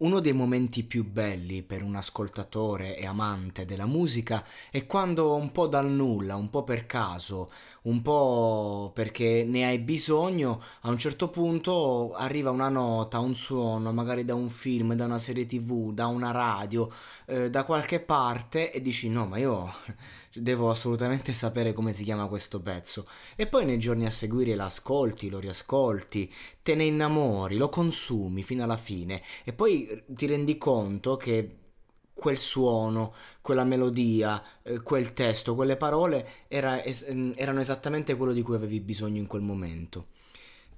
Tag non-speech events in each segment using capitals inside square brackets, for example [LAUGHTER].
Uno dei momenti più belli per un ascoltatore e amante della musica è quando un po' dal nulla, un po' per caso, un po' perché ne hai bisogno, a un certo punto arriva una nota, un suono, magari da un film, da una serie tv, da una radio, eh, da qualche parte e dici no, ma io devo assolutamente sapere come si chiama questo pezzo. E poi nei giorni a seguire l'ascolti, lo riascolti, te ne innamori, lo consumi fino alla fine e poi ti rendi conto che quel suono, quella melodia, eh, quel testo, quelle parole era, es- erano esattamente quello di cui avevi bisogno in quel momento.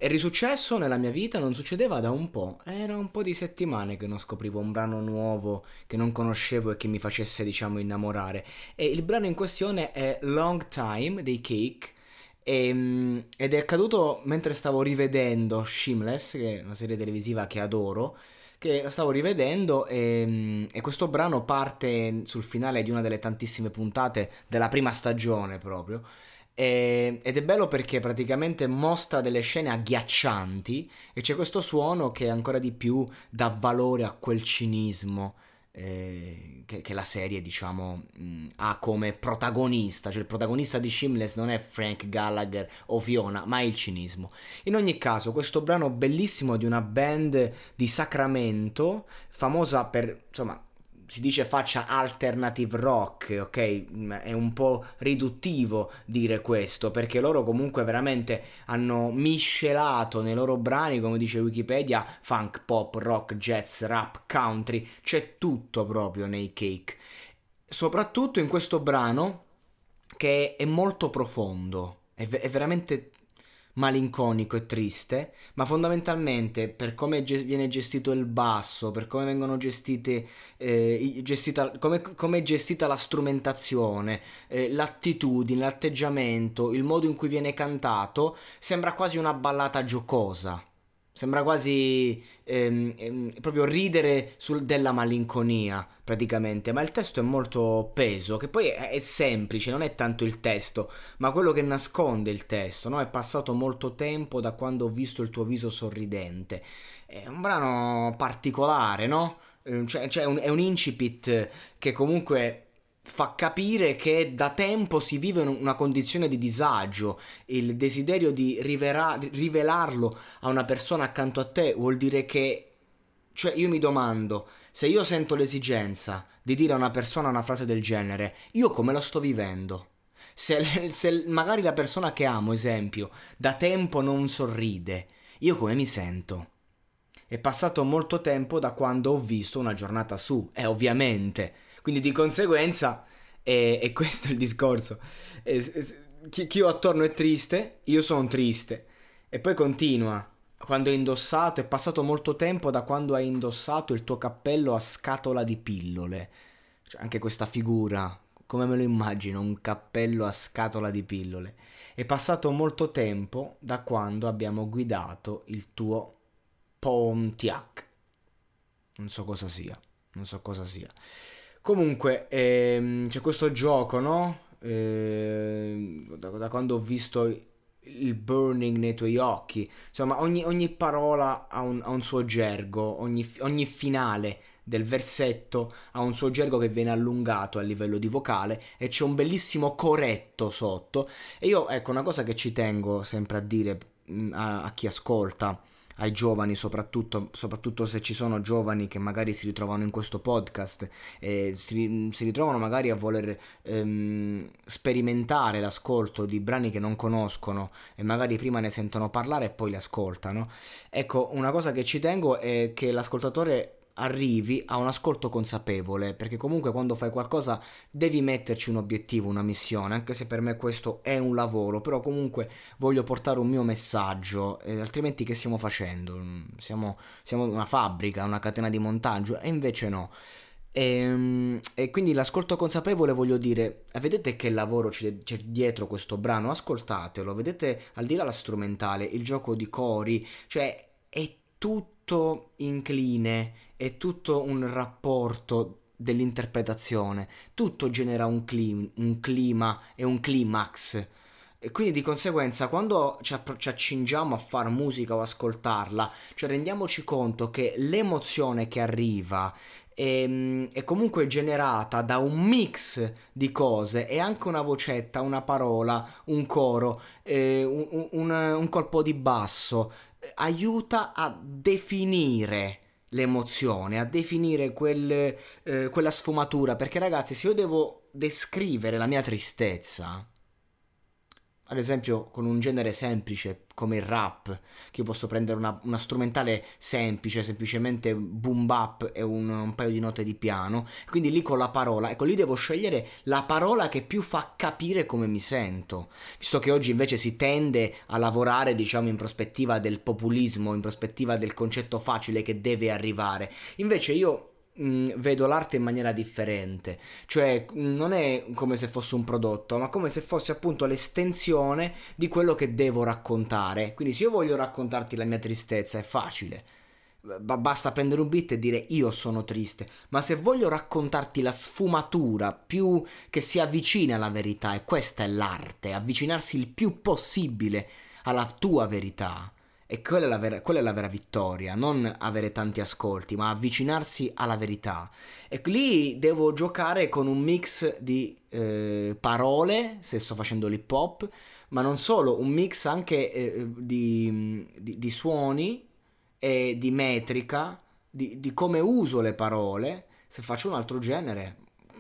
È risuccesso nella mia vita, non succedeva da un po', era un po' di settimane che non scoprivo un brano nuovo che non conoscevo e che mi facesse, diciamo, innamorare. E il brano in questione è Long Time dei Cake. E, ehm, ed è accaduto mentre stavo rivedendo Shameless, che è una serie televisiva che adoro, che la stavo rivedendo e, e, questo brano parte sul finale di una delle tantissime puntate della prima stagione proprio. E, ed è bello perché praticamente mostra delle scene agghiaccianti e c'è questo suono che ancora di più dà valore a quel cinismo eh, che, che, la serie diciamo mh, ha come protagonista. Cioè il protagonista di Shameless non è Frank Gallagher o Fiona ma è il cinismo. In ogni caso questo brano bellissimo di una band di Sacramento famosa per insomma si dice faccia alternative rock, ok? Mm, è un po' riduttivo dire questo, perché loro comunque veramente hanno miscelato nei loro brani, come dice Wikipedia, funk, pop, rock, jazz, rap, country, c'è tutto proprio nei cake. Soprattutto in questo brano che è molto profondo, è, è veramente malinconico e triste, ma fondamentalmente per come ge- viene gestito il basso, per come vengono gestite, eh, gestita, come, come è gestita la strumentazione, eh, l'attitudine, l'atteggiamento, il modo in cui viene cantato, sembra quasi una ballata giocosa. Sembra quasi ehm, ehm, proprio ridere sul, della malinconia, praticamente. Ma il testo è molto peso, che poi è, è, semplice, non è tanto il testo, ma quello che nasconde il testo, no? È passato molto tempo da quando ho visto il tuo viso sorridente. È un brano particolare, no? Ehm, cioè, cioè un, è un incipit che comunque fa capire che da tempo si vive una condizione di disagio, il desiderio di rivera- rivelarlo a una persona accanto a te vuol dire che, cioè io mi domando, se io sento l'esigenza di dire a una persona una frase del genere, io come la sto vivendo? Se, [LAUGHS] se magari la persona che amo, esempio, da tempo non sorride, io come mi sento? È passato molto tempo da quando ho visto una giornata su, e ovviamente quindi di conseguenza è, è questo il discorso. È, è, chi, chi ho attorno è triste, io sono triste. E poi continua. Quando hai indossato, è passato molto tempo da quando hai indossato il tuo cappello a scatola di pillole. Cioè, anche questa figura, come me lo immagino, un cappello a scatola di pillole. È passato molto tempo da quando abbiamo guidato il tuo Pontiac. Non so cosa sia, non so cosa sia. Comunque, ehm, c'è questo gioco, no? Eh, da, da, quando ho visto il burning nei tuoi occhi. Insomma, ogni, ogni parola ha un, ha un, suo gergo, ogni, ogni finale del versetto ha un suo gergo che viene allungato a livello di vocale e c'è un bellissimo corretto sotto. E io, ecco, una cosa che ci tengo sempre a dire a, a chi ascolta ai giovani soprattutto, soprattutto se ci sono giovani che magari si ritrovano in questo podcast e si, si ritrovano magari a voler ehm, sperimentare l'ascolto di brani che non conoscono e magari prima ne sentono parlare e poi li ascoltano. Ecco, una cosa che ci tengo è che l'ascoltatore arrivi a un ascolto consapevole, perché comunque quando fai qualcosa devi metterci un obiettivo, una missione, anche se per me questo è un lavoro, però comunque voglio portare un mio messaggio, eh, altrimenti che stiamo facendo? Siamo, siamo una fabbrica, una catena di montaggio, e invece no. E, ehm, e, quindi l'ascolto consapevole voglio dire, vedete che lavoro c'è, dietro questo brano, ascoltatelo, vedete al di là la strumentale, il gioco di cori, cioè è tutto incline, è tutto un rapporto dell'interpretazione, tutto genera un, clim, un clima e un climax. E quindi di conseguenza quando ci, ci, accingiamo a fare musica o ascoltarla, cioè rendiamoci conto che l'emozione che arriva è, ehm, è, comunque generata da un mix di cose e anche una vocetta, una parola, un coro, eh, un, un, un, colpo di basso, eh, aiuta a definire l'emozione, a definire quel, eh, quella sfumatura, perché ragazzi se io devo descrivere la mia tristezza, ad esempio con un genere semplice come il rap, che io posso prendere una, una strumentale semplice, semplicemente boom bap e un, un, paio di note di piano, quindi lì con la parola, ecco lì devo scegliere la parola che più fa capire come mi sento, visto che oggi invece si tende a lavorare diciamo in prospettiva del populismo, in prospettiva del concetto facile che deve arrivare, invece io mh, mm, vedo l'arte in maniera differente, cioè mm, non è come se fosse un prodotto, ma come se fosse appunto l'estensione di quello che devo raccontare. Quindi se io voglio raccontarti la mia tristezza è facile. Basta prendere un beat e dire io sono triste, ma se voglio raccontarti la sfumatura più che si avvicina alla verità, e questa è l'arte, avvicinarsi il più possibile alla tua verità, e quella è, la vera, quella è la vera vittoria, non avere tanti ascolti, ma avvicinarsi alla verità. E lì devo giocare con un mix di eh, parole, se sto facendo l'hip hop, ma non solo, un mix anche eh, di, di, di, suoni e di metrica, di, di come uso le parole. Se faccio un altro genere,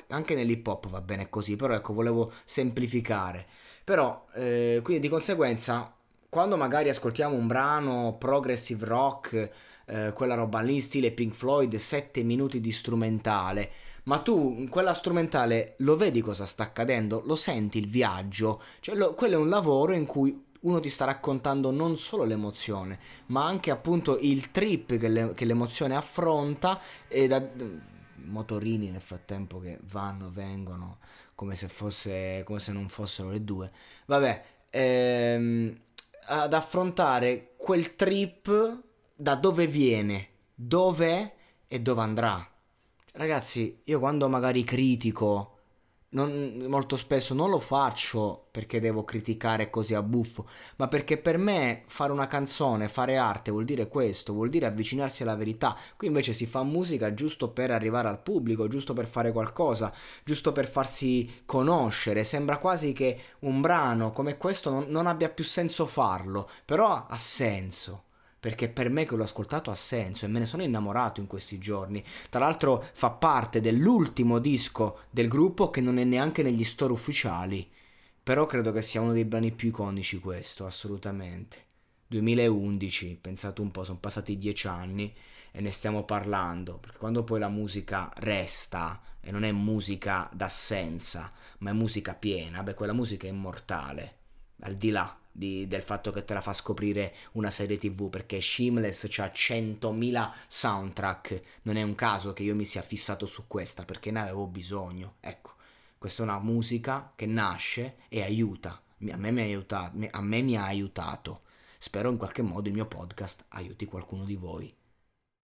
anche nell'hip hop va bene così, però ecco, volevo semplificare. Però, eh, quindi di conseguenza quando magari ascoltiamo un brano progressive rock, eh, quella roba lì, stile Pink Floyd, 7 minuti di strumentale, ma tu in quella strumentale lo vedi cosa sta accadendo, lo senti il viaggio, cioè lo, quello è un lavoro in cui uno ti sta raccontando non solo l'emozione, ma anche appunto il trip che, le, che l'emozione affronta e da motorini nel frattempo che vanno, vengono, come se fosse come se non fossero le due. Vabbè, ehm ad affrontare quel trip da dove viene, dove e dove andrà. Ragazzi, io quando magari critico non, molto spesso non lo faccio perché devo criticare così a buffo, ma perché per me fare una canzone, fare arte vuol dire questo, vuol dire avvicinarsi alla verità. Qui invece si fa musica giusto per arrivare al pubblico, giusto per fare qualcosa, giusto per farsi conoscere. Sembra quasi che un brano come questo non, non abbia più senso farlo, però ha senso perché per me che l'ho ascoltato ha senso e me ne sono innamorato in questi giorni. Tra l'altro fa parte dell'ultimo disco del gruppo che non è neanche negli store ufficiali. Però credo che sia uno dei brani più iconici questo, assolutamente. 2011, pensate un po', sono passati dieci anni e ne stiamo parlando, perché quando poi la musica resta e non è musica d'assenza, ma è musica piena, beh quella musica è immortale, al di là di, del fatto che te la fa scoprire una serie tv perché Shameless ha 100.000 soundtrack. Non è un caso che io mi sia fissato su questa perché ne avevo bisogno. Ecco questa è una musica che nasce e aiuta. A me mi ha aiutato, a me mi ha aiutato. Spero in qualche modo il mio podcast aiuti qualcuno di voi